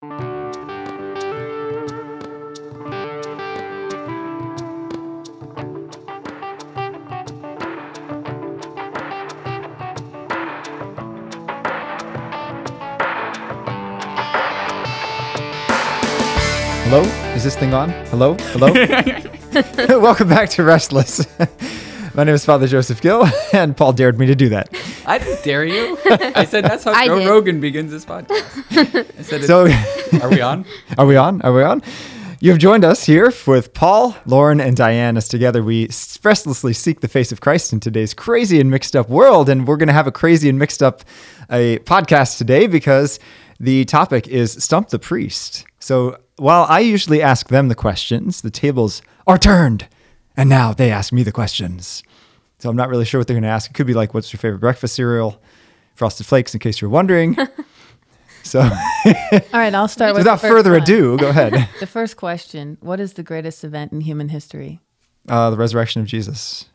Hello? Is this thing on? Hello? Hello? Welcome back to Restless. My name is Father Joseph Gill, and Paul dared me to do that. I didn't dare you. I said that's how I Joe did. Rogan begins his podcast. I said, So, "Are we on?" are we on? Are we on? You have joined us here with Paul, Lauren, and Diane as together we restlessly seek the face of Christ in today's crazy and mixed up world. And we're going to have a crazy and mixed up a podcast today because the topic is Stump the Priest. So while I usually ask them the questions, the tables are turned. And now they ask me the questions. So I'm not really sure what they're going to ask. It could be like, what's your favorite breakfast cereal? Frosted Flakes, in case you're wondering. so All right, I'll start with without the first further one. ado, go ahead. The first question: What is the greatest event in human history? Uh, the resurrection of Jesus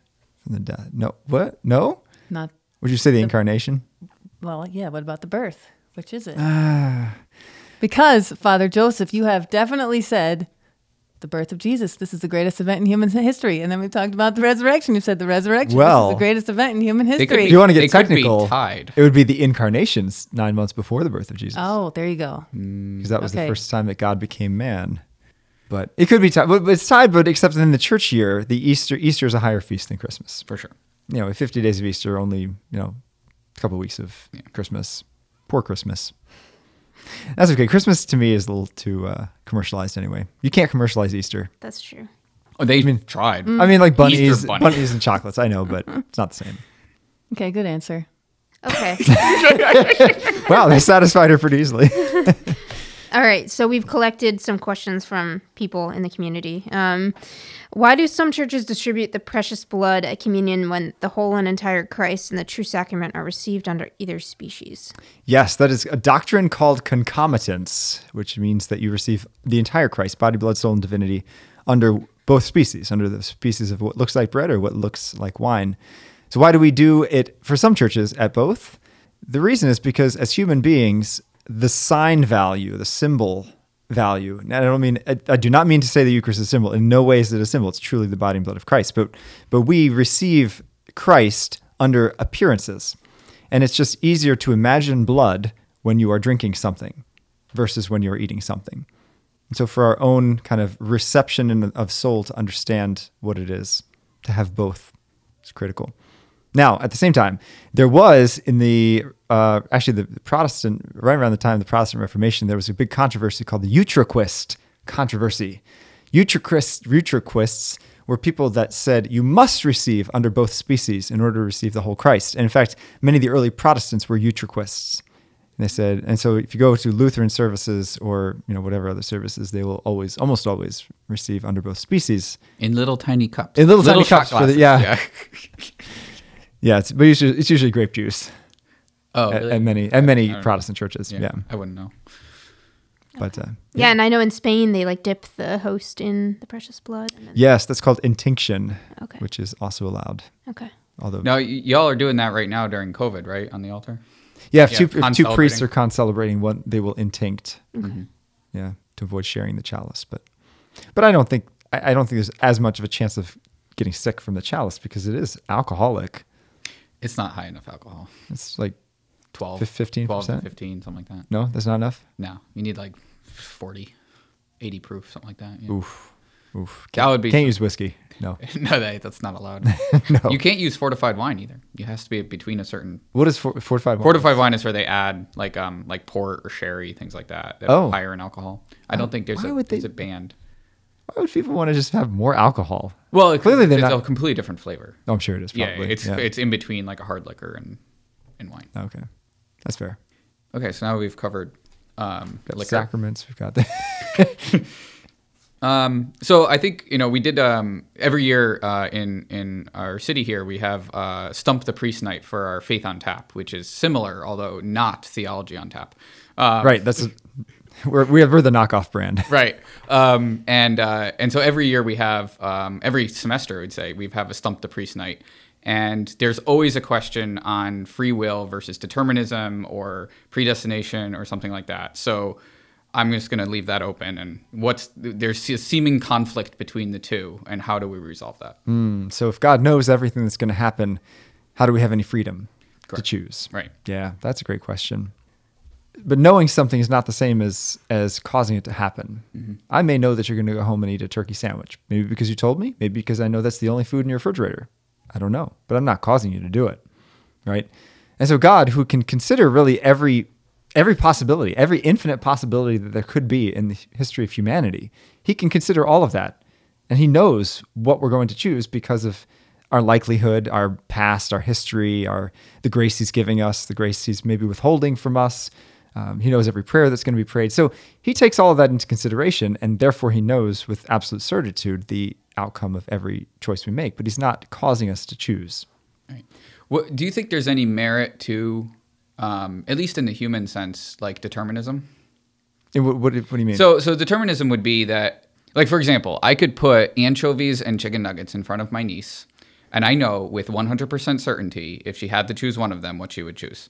from the dead. No, what? No? Not Would you say the incarnation? well, yeah. What about the birth? Which is it? Ah. because Father Joseph, you have definitely said the birth of Jesus. This is the greatest event in human history, and then we talked about the resurrection. You said the resurrection. Well, this is the greatest event in human They could history. If you want to get technical, tied. it would be the incarnations nine months before the birth of Jesus. oh, there you go. Mm, because that was the first time that God became man. But it could be tied. But but it's tied, but except in the church year, the Easter Easter is a higher feast than Christmas. For sure. You know, 50 days of Easter, only, you know, a couple weeks of Christmas. Poor Christmas. That's okay. Christmas to me is a little too uh, commercialized anyway. You can't commercialize Easter. That's true. Oh, they even tried. Mm. I mean, like bunnies, Easter bunny. bunnies and chocolates. I know, but it's not the same. Okay, good answer. Okay. Wow, they satisfied her pretty easily. All right. So we've collected some questions from people in the community. Um, why do some churches distribute the precious blood at communion when the whole and entire Christ and the true sacrament are received under either species? yes, that is a doctrine called concomitance, which means that you receive the entire Christ, body, blood, soul, and divinity, under both species, under the species of what looks like bread or what looks like wine. So, why do we do it for some churches at both? The reason is because as human beings, the sign value, the symbol value, and I don't mean, I, I do not mean to say the Eucharist is a symbol. In no way is it a symbol. It's truly the body and blood of Christ. But, but we receive Christ under appearances. And it's just easier to imagine blood when you are drinking something versus when you're eating something. And so, for our own kind of reception in- of soul to understand what it is, to have both is critical. Now, at the same time, there was in the uh, actually the Protestant right around the time of the Protestant Reformation, there was a big controversy called the Utraquist controversy. Utraquists, Utraquists were people that said you must receive under both species in order to receive the whole Christ. And in fact, many of the early Protestants were Utraquists. And they said, and so if you go to Lutheran services or you know whatever other services, they will always, almost always, receive under both species. In little tiny cups. In little tiny cups for the- glasses. yeah. Yeah, it's but usually, it's usually grape juice Oh, at, really? at many at many I don't know. Protestant churches. Yeah, Yeah, I wouldn't know. but uh, Yeah, and I know in Spain they like dip the host in the precious blood. And then, yes, that's called intinction, Okay. which is also allowed. Okay. Although, Now, y- y'all are doing that right now during COVID, right? On the altar? yeah, if yeah, two, if two priests are concelebrating, one they will intinct. Mm-hmm. Yeah, to avoid sharing the chalice. But but I don't think I, I don't think there's as much of a chance of getting sick from the chalice because it is alcoholic. It's not high enough alcohol. It's like 12, Fif- 15%? 12 to 15, something like that. no, that's not enough. No, you need like 40, 80 proof, something like that. yeah. Oof, oof. That would be Can't use whiskey. No. no, that, that's not allowed. No. You can't use fortified wine either. You has to be between a certain What is for, fortified? wine? fortified wine is where they add like um like port or sherry things like that. that Oh. higher in alcohol. I don't think there's why a would they- there's a band. Why would people want to just have more alcohol? Well, it, Clearly they're it's not- a completely different flavor. Oh, I'm sure it is. Probably. Yeah, it's Yeah. it's in between like a hard liquor and and wine. okay. That's fair. Okay, so now we've covered um liquor. sacraments. We've got the Um, so I think you know we did um, every year uh, in in our city here we have uh, Stump the Priest Night for our Faith on Tap, which is similar although not theology on tap. Um, right. That's a, we're we're we're the knockoff brand. right. Um, and uh, and so every year we have um, every semester I'd say we have a Stump the Priest Night, and there's always a question on free will versus determinism or predestination or something like that. So I'm just going to leave that open. And what's there's a seeming conflict between the two, and how do we resolve that? Hmm, so if God knows everything that's going to happen, how do we have any freedom to choose? Right. Yeah, that's a great question. But knowing something is not the same as as causing it to happen. Mm-hmm. I may know that you're going to go home and eat a turkey sandwich, maybe because you told me, maybe because I know that's the only food in your refrigerator. I don't know, but I'm not causing you to do it, right? And so God, who can consider really every every possibility, every infinite possibility that there could be in the history of humanity, he can consider all of that, and he knows what we're going to choose because of our likelihood, our past, our history, our the grace he's giving us, the grace he's maybe withholding from us. Um, he knows every prayer that's going to be prayed. So he takes all of that into consideration, and therefore he knows with absolute certitude the outcome of every choice we make. But he's not causing us to choose. Right. What, do you think there's any merit to, um, at least in the human sense, like determinism? And what, what, what do you mean? So, so determinism would be that, like for example, I could put anchovies and chicken nuggets in front of my niece, and I know with 100% certainty if she had to choose one of them, what she would choose.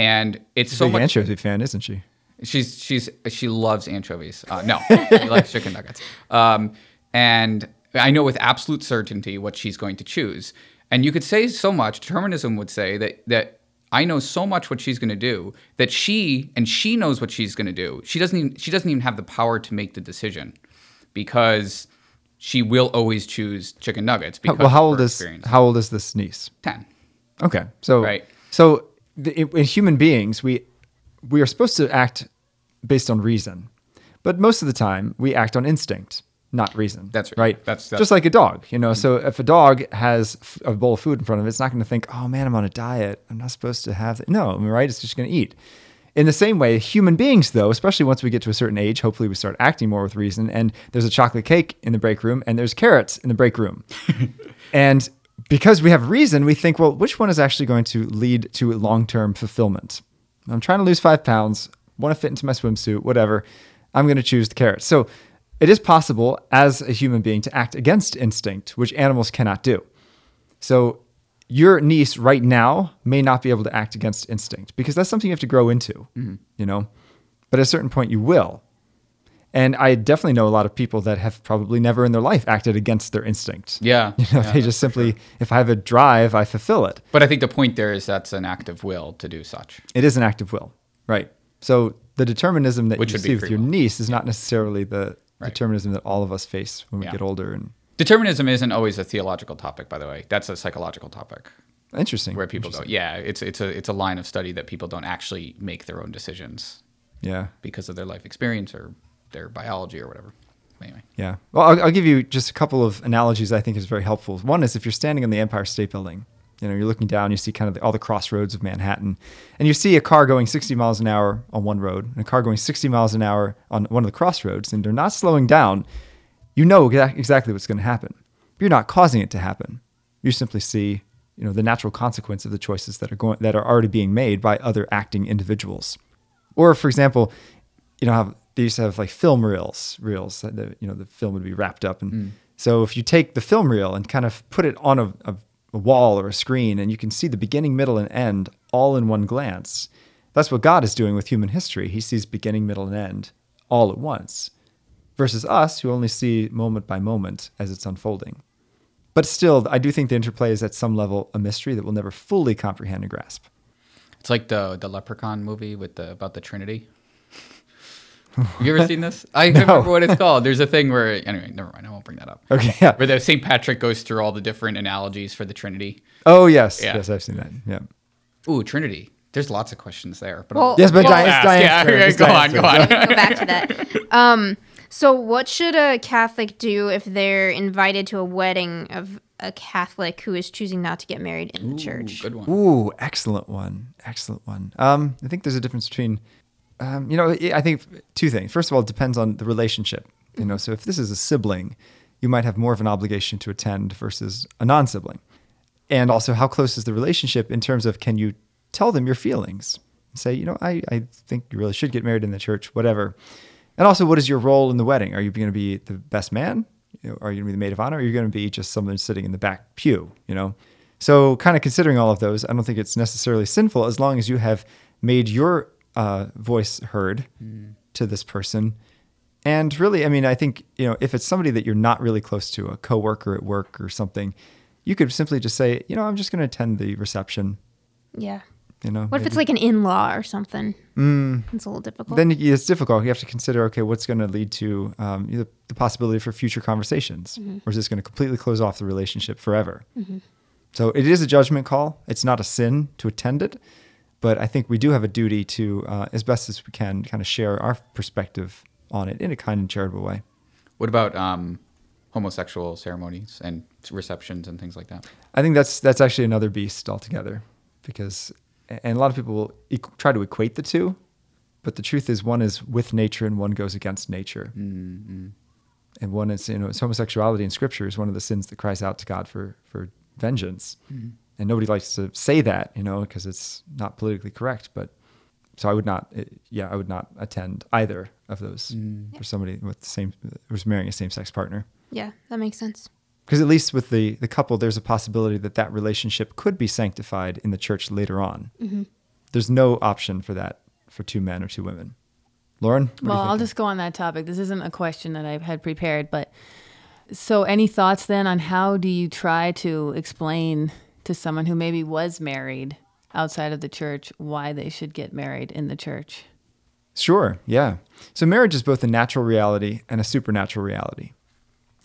And it's so big much. anchovy fan, isn't she? She's she's she loves anchovies. Uh, no, she likes chicken nuggets. Um, and I know with absolute certainty what she's going to choose. And you could say so much. Determinism would say that that I know so much what she's going to do that she and she knows what she's going to do. She doesn't even she doesn't even have the power to make the decision because she will always choose chicken nuggets. Because well, how old is experience. how old is this niece? ten? Okay, so Right. so in in human beings, we we are supposed to act based on reason, but most of the time we act on instinct, not reason. That's right. right. That's- that's- just like a dog, you know. Mm-hmm. So if a dog has a bowl of food in front of it, it's not going to think, "Oh man, I'm on a diet. I'm not supposed to have that." No, right? It's just going to eat. In the same way, human beings, though, especially once we get to a certain age, hopefully we start acting more with reason. And there's a chocolate cake in the break room, and there's carrots in the break room. And because we have reason, we think, well, which one is actually going to lead to long term fulfillment? I'm trying to lose five pounds, want to fit into my swimsuit, whatever. I'm going to choose the carrot. So it is possible as a human being to act against instinct, which animals cannot do. So your niece right now may not be able to act against instinct because that's something you have to grow into, mm-hmm. you know? But at a certain point, you will. And I definitely know a lot of people that have probably never in their life acted against their instinct. Yeah. You know, yeah, they just simply, if I have a drive, I fulfill it. But I think the point there is that's an act of will to do such. It is an act of will, right? So the determinism that Which you see with your will. niece is not necessarily the Right. determinism that all of us face when we Yeah. get older. And Determinism isn't always a theological topic, by the way. That's a psychological topic interesting, where people go, yeah, it's it's a it's a line of study that people don't actually make their own decisions yeah, because of their life experience or their biology or whatever. Anyway, yeah. Well, I'll, I'll give you just a couple of analogies I think is very helpful. One is if you're standing in the Empire State Building, you know, you're looking down, you see kind of the, all the crossroads of Manhattan, and you see a car going 60 miles an hour on one road and a car going 60 miles an hour on one of the crossroads, and they're not slowing down. You know exactly what's going to happen. You're not causing it to happen. You simply see, you know, the natural consequence of the choices that are going that are already being made by other acting individuals. Or, for example, you know how they used to have like film reels, reels that the you know the film would be wrapped up, and hmm. so if you take the film reel and kind of put it on a, a, a wall or a screen, and you can see the beginning, middle, and end all in one glance. That's what God is doing with human history. He sees beginning, middle, and end all at once, versus us who only see moment by moment as it's unfolding. But still, I do think the interplay is at some level a mystery that we'll never fully comprehend and grasp. it's like the the Leprechaun movie with the about the Trinity. You ever seen this? I can't remember what it's called. There's a thing where anyway, never mind. I won't bring that up. Okay, yeah. Where the St. Patrick goes through all the different analogies for the Trinity. Oh yes, Yeah. yes, I've seen that. Yeah. Ooh, Trinity. There's lots of questions there, but Well- Yes, but Well- Diane, it's Ask, Diane's yeah, turn. okay, go Diane's on, go on. go back to that. Um, so what should a Catholic do if they're invited to a wedding of a Catholic who is choosing not to get married in the church? Good one. Ooh, excellent one. Excellent one. Um, I think there's a difference between, um, you know, I think two things. First of all, it depends on the relationship. You know, so if this is a sibling, you might have more of an obligation to attend versus a non-sibling. And also, how close is the relationship in terms of can you tell them your feelings? Say, you know, I, I think you really should get married in the church, whatever. And also, what is your role in the wedding? Are you going to be the best man? You know, are you going to be the maid of honor? Or are you going to be just someone sitting in the back pew? You know, so kind of considering all of those, I don't think it's necessarily sinful as long as you have made your uh, voice heard to this person. And really, I mean, I think, you know, if it's somebody that you're not really close to, a coworker at work or something, you could simply just say, you know, I'm just going to attend the reception, Yeah. you know. What if it's like an in-law or something? Mm. It's a little difficult. then it's difficult. You have to consider, okay, what's going to lead to um, the, the possibility for future conversations, or is this going to completely close off the relationship forever? So it is a judgment call. It's not a sin to attend it, but I think we do have a duty to, uh, as best as we can, kind of share our perspective on it in a kind and charitable way. What about um, homosexual ceremonies and receptions and things like that? I think that's that's actually another beast altogether, because and a lot of people will equ- try to equate the two, but the truth is one is with nature and one goes against nature, and one is you know it's homosexuality in Scripture is one of the sins that cries out to God for for vengeance, and nobody likes to say that you know because it's not politically correct, but. So I would not, eh, yeah, I would not attend either of those for somebody with the same who's marrying a same-sex partner yeah, that makes sense. because at least with the the couple there's a possibility that that relationship could be sanctified in the church later on there's no option for that for two men or two women lauren what Well, I'll just go on that topic. This isn't a question that I had prepared, but so any thoughts then on how do you try to explain to someone who maybe was married outside of the church why they should get married in the church? Sure, yeah. So marriage is both a natural reality and a supernatural reality.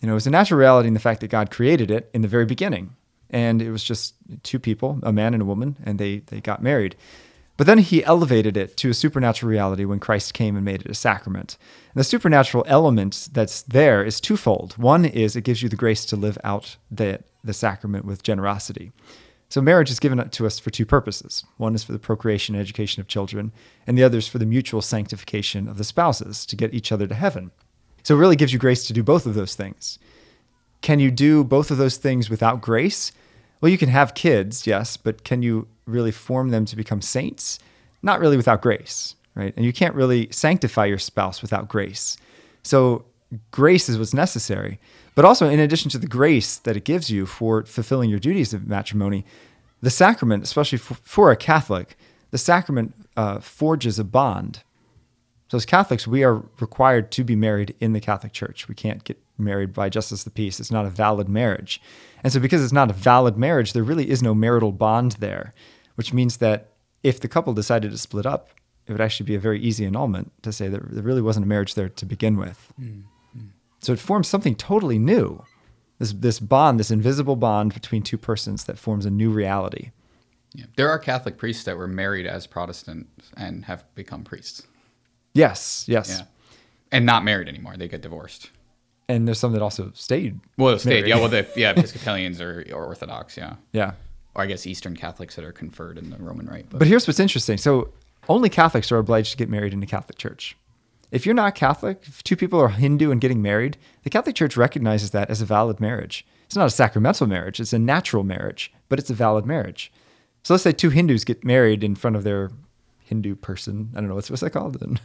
You know, it's a natural reality in the fact that God created it in the very beginning. And it was just two people, a man and a woman, and they, they got married. But then he elevated it to a supernatural reality when Christ came and made it a sacrament. And the supernatural element that's there is twofold. One is it gives you the grace to live out the, the sacrament with generosity. So marriage is given to us for two purposes. One is for the procreation and education of children, and the other is for the mutual sanctification of the spouses to get each other to heaven. So it really gives you grace to do both of those things. Can you do both of those things without grace? Well, you can have kids, yes, but can you really form them to become saints? Not really without grace, right? And you can't really sanctify your spouse without grace. So grace is what's necessary. But also, in addition to the grace that it gives you for fulfilling your duties of matrimony, the sacrament, especially for, a Catholic, the sacrament uh, forges a bond. So, as Catholics, we are required to be married in the Catholic Church. We can't get married by justice of the peace. It's not a valid marriage. And so, because it's not a valid marriage, there really is no marital bond there, which means that if the couple decided to split up, it would actually be a very easy annulment to say that there really wasn't a marriage there to begin with. Mm, mm. So it forms something totally new. This this bond, this invisible bond between two persons that forms a new reality. Yeah. There are Catholic priests that were married as Protestants and have become priests. Yes, yes. Yeah. And not married anymore. They get divorced. And there's some that also stayed. Well, state, Married. yeah. Well, the yeah Episcopalians or, or Orthodox, yeah. Yeah. Or I guess Eastern Catholics that are conferred in the Roman Rite. But, But here's what's interesting. So only Catholics are obliged to get married in the Catholic Church. If you're not Catholic, if two people are Hindu and getting married, the Catholic Church recognizes that as a valid marriage. It's not a sacramental marriage, it's a natural marriage, but it's a valid marriage. So let's say two Hindus get married in front of their Hindu person. I don't know what's what's that called?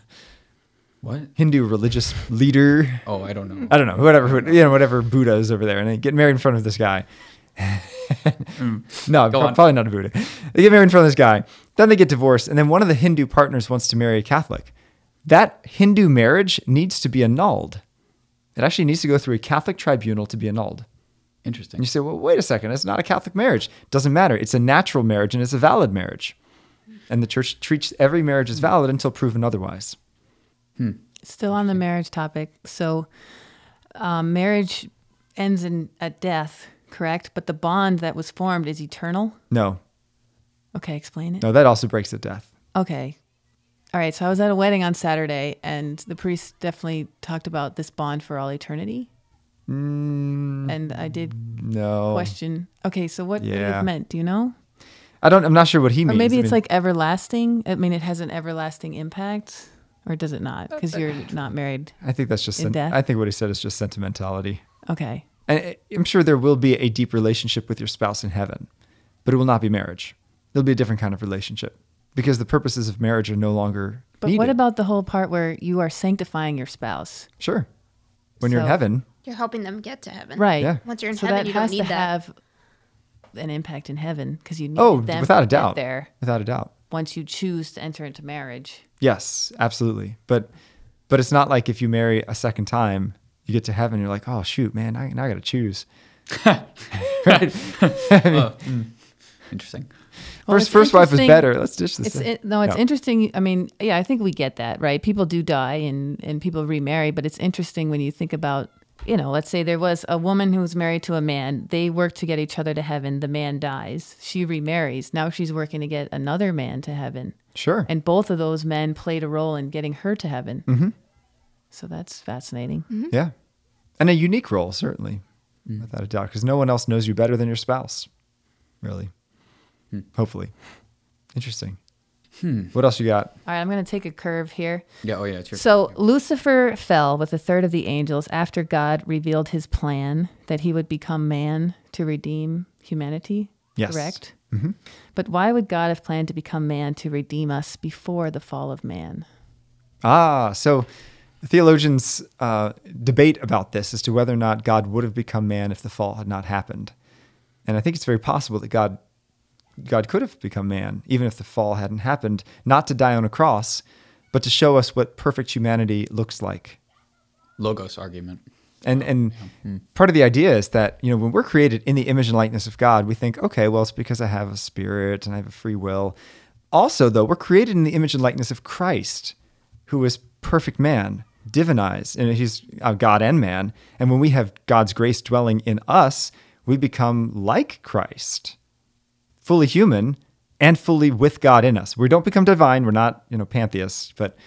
what? Hindu religious leader. Oh, I don't know. I don't know, whatever, you know, whatever Buddha is over there, and they get married in front of this guy. Mm. no, Go pro- on. probably not a Buddha. They get married in front of this guy. Then they get divorced, and then one of the Hindu partners wants to marry a Catholic. That Hindu marriage needs to be annulled. It actually needs to go through a Catholic tribunal to be annulled. Interesting. And you say, well, wait a second, it's not a Catholic marriage. Doesn't matter. It's a natural marriage and it's a valid marriage. And the church treats every marriage as valid until proven otherwise. Still on the marriage topic. So, um, marriage ends in at death, correct? But the bond that was formed is eternal. No, Okay, explain it. no, that also breaks at death. Okay. All right. So I was at a wedding on Saturday, and the priest definitely talked about this bond for all eternity. And I did No. question. Okay, so what would it Yeah. meant? Do you know? I don't, I'm not sure what he Or means. maybe I it's mean- like everlasting. I mean, it has an everlasting impact, or does it not? Because you're not married. I think that's just. in sen- death? I think what he said is just sentimentality. Okay. And I- I'm sure there will be a deep relationship with your spouse in heaven, but it will not be marriage. It'll be a different kind of relationship because the purposes of marriage are no longer. But what about the whole part where you are sanctifying your spouse? Sure. When you're in heaven, You're helping them get to heaven. Right. Yeah. Once you're in so heaven, that you don't need to that. have an impact in heaven because you need oh, them without to a doubt, get there without a doubt. once you choose to enter into marriage. Yes, absolutely. But But it's not like if you marry a second time, you get to heaven, you're like, oh shoot, man, I, now I got to choose. right? Oh, mm. Interesting. Well, first first wife is better. Let's ditch this. It's it, no, it's Yeah. interesting. I mean, yeah, I think we get that, right? People do die and and people remarry, but it's interesting when you think about, you know, let's say there was a woman who was married to a man. They work to get each other to heaven. The man dies. She remarries. Now she's working to get another man to heaven, Sure. and both of those men played a role in getting her to heaven. Mm-hmm. So that's fascinating. Yeah. And a unique role, certainly, without a doubt, because no one else knows you better than your spouse, really. Mm. Hopefully. Interesting. Hmm. What else you got? All right, I'm going to take a curve here. Yeah. Oh, yeah. It's your So Lucifer fell with a third of the angels after God revealed his plan that he would become man to redeem humanity. Yes. Correct? But why would God have planned to become man to redeem us before the fall of man? Ah, so theologians uh, debate about this as to whether or not God would have become man if the fall had not happened. And I think it's very possible that God God could have become man even if the fall hadn't happened, not to die on a cross, but to show us what perfect humanity looks like. logos argument. And and part of the idea is that you know when we're created in the image and likeness of God, we think, okay, well, it's because I have a spirit and I have a free will. Also, though, we're created in the image and likeness of Christ, who is perfect man, divinized, and he's uh, God and man. And when we have God's grace dwelling in us, we become like Christ, fully human and fully with God in us. We don't become divine. We're not, you know, pantheists, but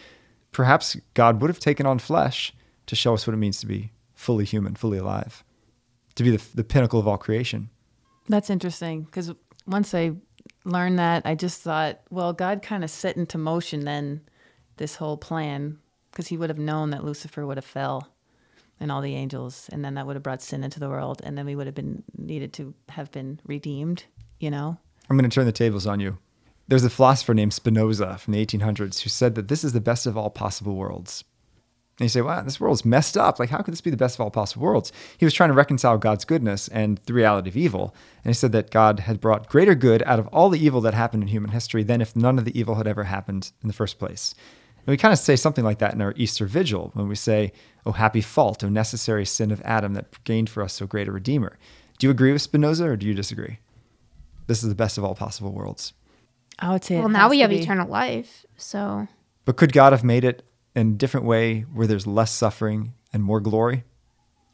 perhaps God would have taken on flesh to show us what it means to be fully human, fully alive, to be the, the pinnacle of all creation. That's interesting because once I learned that, I just thought, well, God kind of set into motion then this whole plan because he would have known that Lucifer would have fell and all the angels, and then that would have brought sin into the world, and then we would have been needed to have been redeemed, you know? I'm going to turn the tables on you. There's a philosopher named Spinoza from the 1800s who said that this is the best of all possible worlds. And you say, wow, this world's messed up. Like, how could this be the best of all possible worlds? He was trying to reconcile God's goodness and the reality of evil. And he said that God had brought greater good out of all the evil that happened in human history than if none of the evil had ever happened in the first place. And we kind of say something like that in our Easter vigil when we say, Oh, happy fault, oh, necessary sin of Adam that gained for us so great a Redeemer. Do you agree with Spinoza or do you disagree? This is the best of all possible worlds. I would say. Well, now we have be. eternal life. So But could God have made it in a different way where there's less suffering and more glory?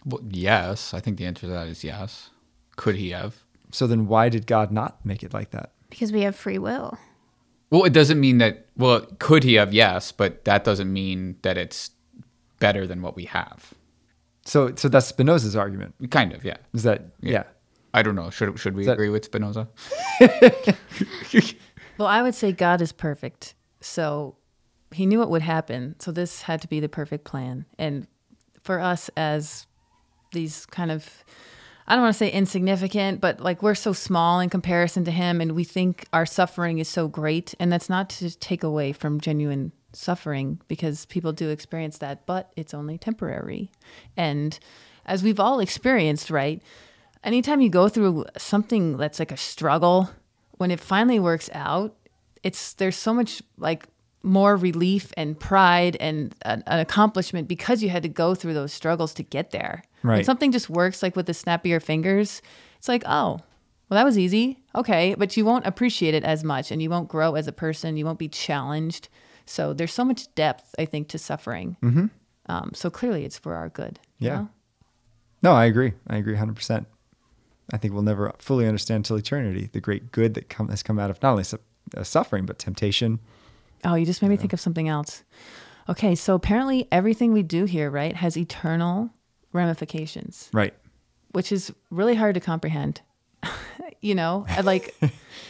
Well, yes, I think the answer to that is yes. Could he have? So then why did God not make it like that? because we have free will. Well, it doesn't mean that. Well, could he have? Yes, but that doesn't mean that it's better than what we have. So so that's Spinoza's argument. Kind of, yeah. Is that yeah. I don't know. Should should we that- agree with Spinoza? Well, I would say God is perfect. So he knew what would happen. So this had to be the perfect plan. And for us as these kind of I don't want to say insignificant, but like we're so small in comparison to him and we think our suffering is so great and that's not to take away from genuine suffering because people do experience that, but it's only temporary. And as we've all experienced, right? Anytime you go through something that's like a struggle, when it finally works out, it's there's so much like more relief and pride and an, an accomplishment because you had to go through those struggles to get there. Right. When something just works like with the snap of your fingers, it's like, oh, well, that was easy. Okay. But you won't appreciate it as much and you won't grow as a person. You won't be challenged. So there's so much depth, I think, to suffering. Mm-hmm. Um, so clearly it's for our good. you Yeah. know? No, I agree. I agree 100%. I think we'll never fully understand till eternity the great good that come, has come out of not only su- uh, suffering, but temptation. Oh, you just made me think of something else. Okay. So apparently everything we do here, right, has eternal ramifications. Right. which is really hard to comprehend. you know, like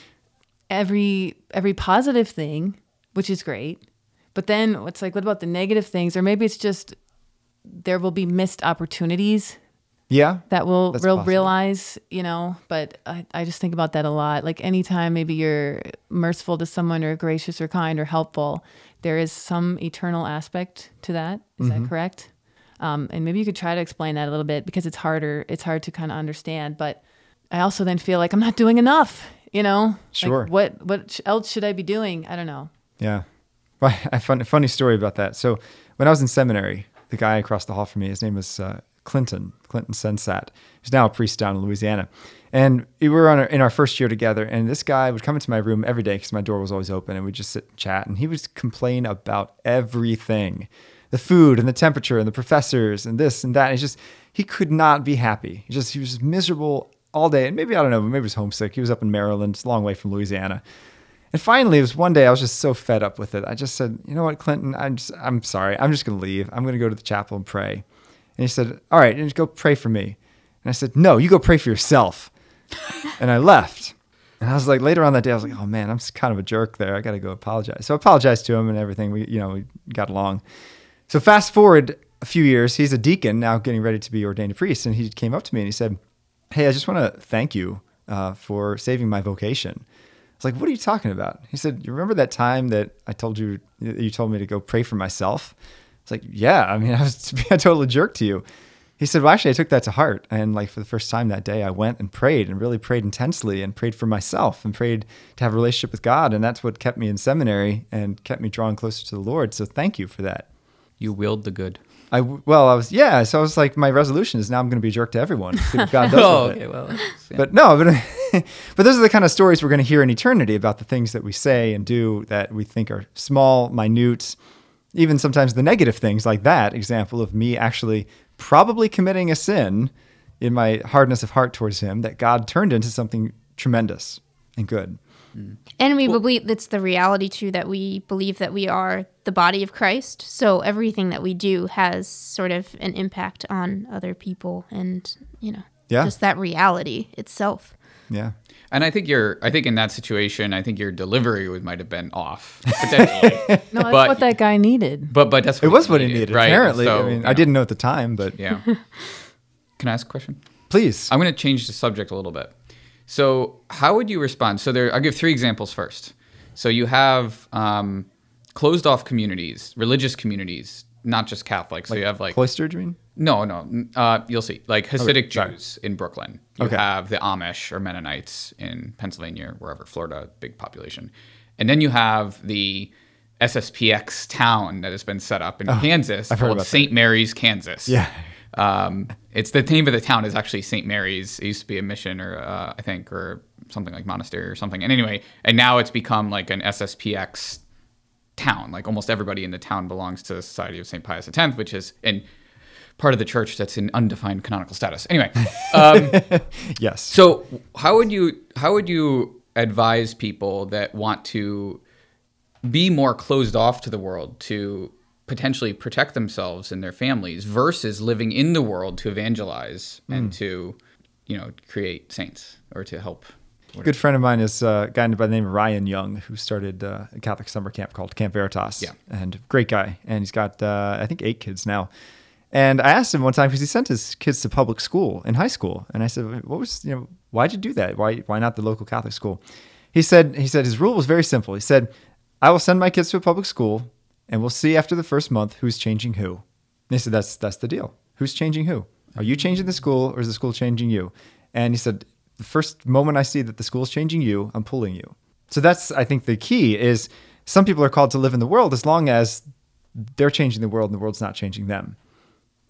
every every positive thing, which is great, but then it's like, what about the negative things? Or maybe it's just there will be missed opportunities Yeah. that we'll That's real realize, you know. But I, I just think about that a lot. Like anytime maybe you're merciful to someone or gracious or kind or helpful, there is some eternal aspect to that. Is Mm-hmm. that correct? Um, and maybe you could try to explain that a little bit because it's harder. It's hard to kind of understand. But I also then feel like I'm not doing enough. You know, Like, Sure. what what else should I be doing? I don't know. Yeah. Well, I found a funny story about that. So when I was in seminary, the guy across the hall from me, his name was uh, Clinton, Clinton Sensat. He's now a priest down in Louisiana. And we were our, in our first year together, and this guy would come into my room every day because my door was always open, and we'd just sit and chat. And he would complain about everything the food and the temperature and the professors and this and that. And just, he could not be happy. He just, he was miserable all day. And maybe, I don't know, maybe he was homesick. He was up in Maryland, it's a long way from Louisiana. And finally, it was one day I was just so fed up with it. I just said, you know what, Clinton, I'm just, I'm sorry. I'm just going to leave. I'm going to go to the chapel and pray. And he said, all right, and go pray for me. And I said, no, you go pray for yourself. and I left. And I was like, later on that day, I was like, oh man, I'm kind of a jerk there. I got to go apologize. So I apologized to him and everything. We, you know, we got along. So fast forward a few years, he's a deacon now, getting ready to be ordained a priest, and he came up to me and he said, "Hey, I just want to thank you uh, for saving my vocation." I was like, "What are you talking about?" He said, "You remember that time that I told you you told me to go pray for myself?" I was like, "Yeah, I mean, I was being a total jerk to you." He said, "Well, actually, I took that to heart, and like for the first time that day, I went and prayed and really prayed intensely and prayed for myself and prayed to have a relationship with God, and that's what kept me in seminary and kept me drawing closer to the Lord. So thank you for that." You willed the good. I well, I was yeah. So I was like, my resolution is now I'm going to be a jerk to everyone. God does oh, okay. Well, yeah. But no, but but those are the kind of stories we're going to hear in eternity about the things that we say and do that we think are small, minute, even sometimes the negative things like that example of me actually probably committing a sin in my hardness of heart towards Him that God turned into something tremendous and good. Mm. And we believe it's the reality too that we believe that we are the body of Christ. So everything that we do has sort of an impact on other people and, you know, Yeah. just that reality itself. Yeah. And I think you're. I think in that situation, I think your delivery might have been off potentially. No, that's But- what that guy needed. but but that's It was what he needed, right? apparently. So, I mean, you I didn't know at the time, but Yeah. Can I ask a question? please. I'm going to change the subject a little bit. So, how would you respond? So, there, I'll give three examples first. So, you have um, closed off communities, religious communities, not just Catholic. So, you have like Cloistered, you mean? no, no. Uh, you'll see. Like Hasidic sorry. Jews in Brooklyn. You Okay. have the Amish or Mennonites in Pennsylvania, wherever, Florida, big population. And then you have the SSPX town that has been set up in Kansas Oh, I've heard called. St. Mary's, Kansas. Yeah. Um, it's the name of the town is actually St. Mary's. It used to be a mission or uh, I think or something like monastery or something. And anyway, and now it's become like an SSPX town. Like almost everybody in the town belongs to the Society of St. Pius X, which is in part of the church that's in undefined canonical status. Anyway, um, Yes. so how would you how would you advise people that want to be more closed off to the world to potentially protect themselves and their families versus living in the world to evangelize and to you know create saints or to help A good friend of mine is uh, a guy by the name of Ryan Young, who started uh, a Catholic summer camp called Camp Veritas. Yeah. And great guy. And he's got, uh, I think, eight kids now. And I asked him one time because he sent his kids to public school in high school, and I said, "What was you know? Why'd you do that? Why why not the local Catholic school?" He said he said his rule was very simple. He said, "I will send my kids to a public school, and we'll see after the first month who's changing who." And he said, "That's that's the deal. Who's changing who? Are you changing the school, or is the school changing you?" And he said, "The first moment I see that the school's changing you, I'm pulling you." So that's I think the key is some people are called to live in the world as long as they're changing the world and the world's not changing them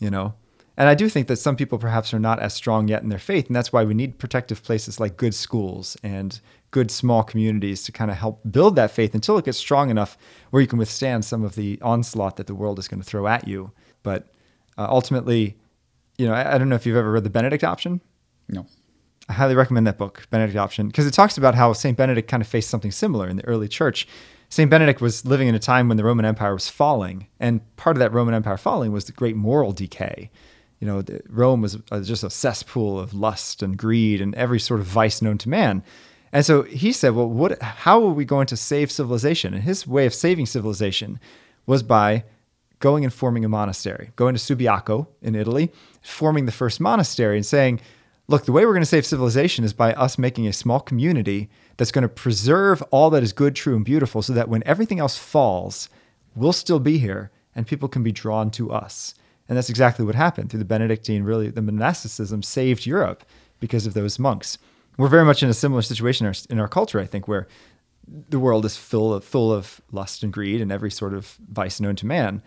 you know? And i do think that some people perhaps are not as strong yet in their faith and that's why we need protective places like good schools and good small communities to kind of help build that faith until it gets strong enough where you can withstand some of the onslaught that the world is going to throw at you. But uh, ultimately you know I, I don't know if you've ever read the benedict option? No I highly recommend that book, Benedict Option, because it talks about how St. Benedict kind of faced something similar in the early church. St. Benedict was living in a time when the Roman Empire was falling, and part of that Roman Empire falling was the great moral decay. You know, Rome was uh, just a cesspool of lust and greed and every sort of vice known to man. And so he said, "Well, what? How are we going to save civilization?" And his way of saving civilization was by going and forming a monastery, going to Subiaco in Italy, forming the first monastery, and saying, look, the way we're going to save civilization is by us making a small community that's going to preserve all that is good, true, and beautiful so that when everything else falls, we'll still be here and people can be drawn to us. And that's exactly what happened through the Benedictine, really, the monasticism saved Europe because of those monks. We're very much in a similar situation in our, in our culture, I think, where the world is full of full of lust and greed and every sort of vice known to man.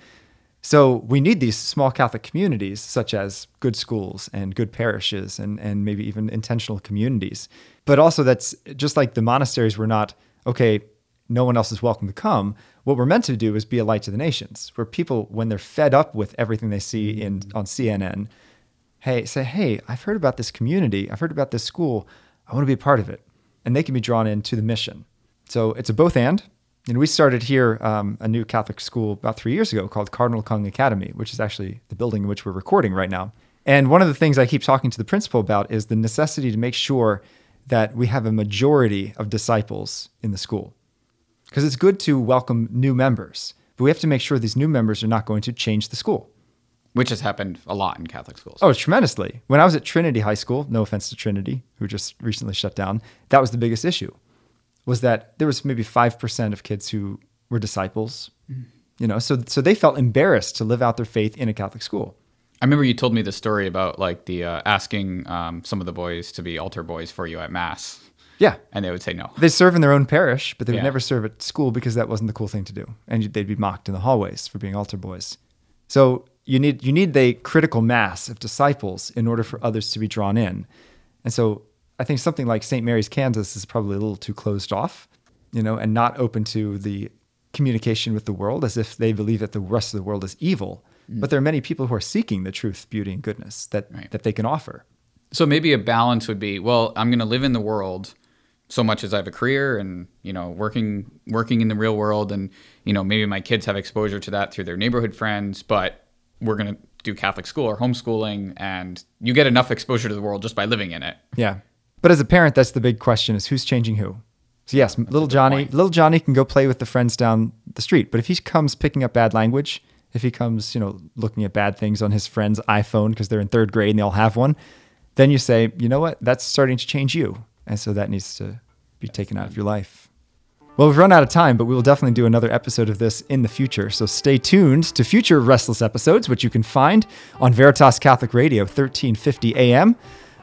So we need these small Catholic communities, such as good schools and good parishes, and and maybe even intentional communities. But also, that's just like the monasteries were not okay. No one else is welcome to come. What we're meant to do is be a light to the nations, where people, when they're fed up with everything they see mm-hmm. in on CNN, hey, say, hey, I've heard about this community. I've heard about this school. I want to be a part of it, and they can be drawn into the mission. So it's a both and. And we started here um, a new Catholic school about three years ago called Cardinal Kung Academy, which is actually the building in which we're recording right now. And one of the things I keep talking to the principal about is the necessity to make sure that we have a majority of disciples in the school. Because it's good to welcome new members, but we have to make sure these new members are not going to change the school. Which has happened a lot in Catholic schools. Oh, tremendously. When I was at Trinity High School, no offense to Trinity, who just recently shut down, that was the biggest issue was that there was maybe 5% of kids who were disciples mm. you know? So so they felt embarrassed to live out their faith in a catholic school. I remember you told me the story about like the uh, asking um, some of the boys to be altar boys for you at mass. Yeah. And they would say no. They serve in their own parish but they would yeah. never serve at school because that wasn't the cool thing to do. And they'd be mocked in the hallways for being altar boys. So you need you need the critical mass of disciples in order for others to be drawn in. And so I think something like St. Mary's, Kansas is probably a little too closed off, you know, and not open to the communication with the world as if they believe that the rest of the world is evil. Mm. But there are many people who are seeking the truth, beauty, and goodness that, right. that they can offer. So maybe a balance would be, well, I'm going to live in the world so much as I have a career and, you know, working working in the real world and, you know, maybe my kids have exposure to that through their neighborhood friends, but we're going to do Catholic school or homeschooling and you get enough exposure to the world just by living in it. Yeah. But as a parent, that's the big question: is who's changing who? So yes, that's little Johnny, point. little Johnny can go play with the friends down the street, but if he comes picking up bad language, if he comes, you know, looking at bad things on his friend's iPhone because they're in third grade and they all have one, then you say, you know what, that's starting to change you, and so that needs to be taken out of your life. Well, we've run out of time, but we will definitely do another episode of this in the future. So stay tuned to future Restless episodes, which you can find on Veritas Catholic Radio, 1350 AM.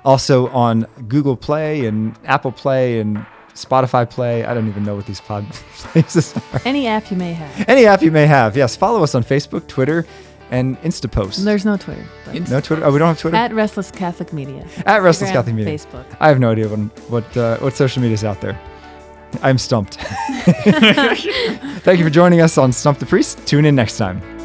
Also on Google Play and Apple Play and Spotify Play. I don't even know what these pod places are. Any app you may have. Any app you may have. Yes. Follow us on Facebook, Twitter, and InstaPost. There's no Twitter. No Twitter. Oh, we don't have Twitter. At Restless Catholic Media. At Restless Catholic Media. Facebook. I have no idea what what, uh, what social media is out there. I'm stumped. Thank you for joining us on Stump the Priest. Tune in next time.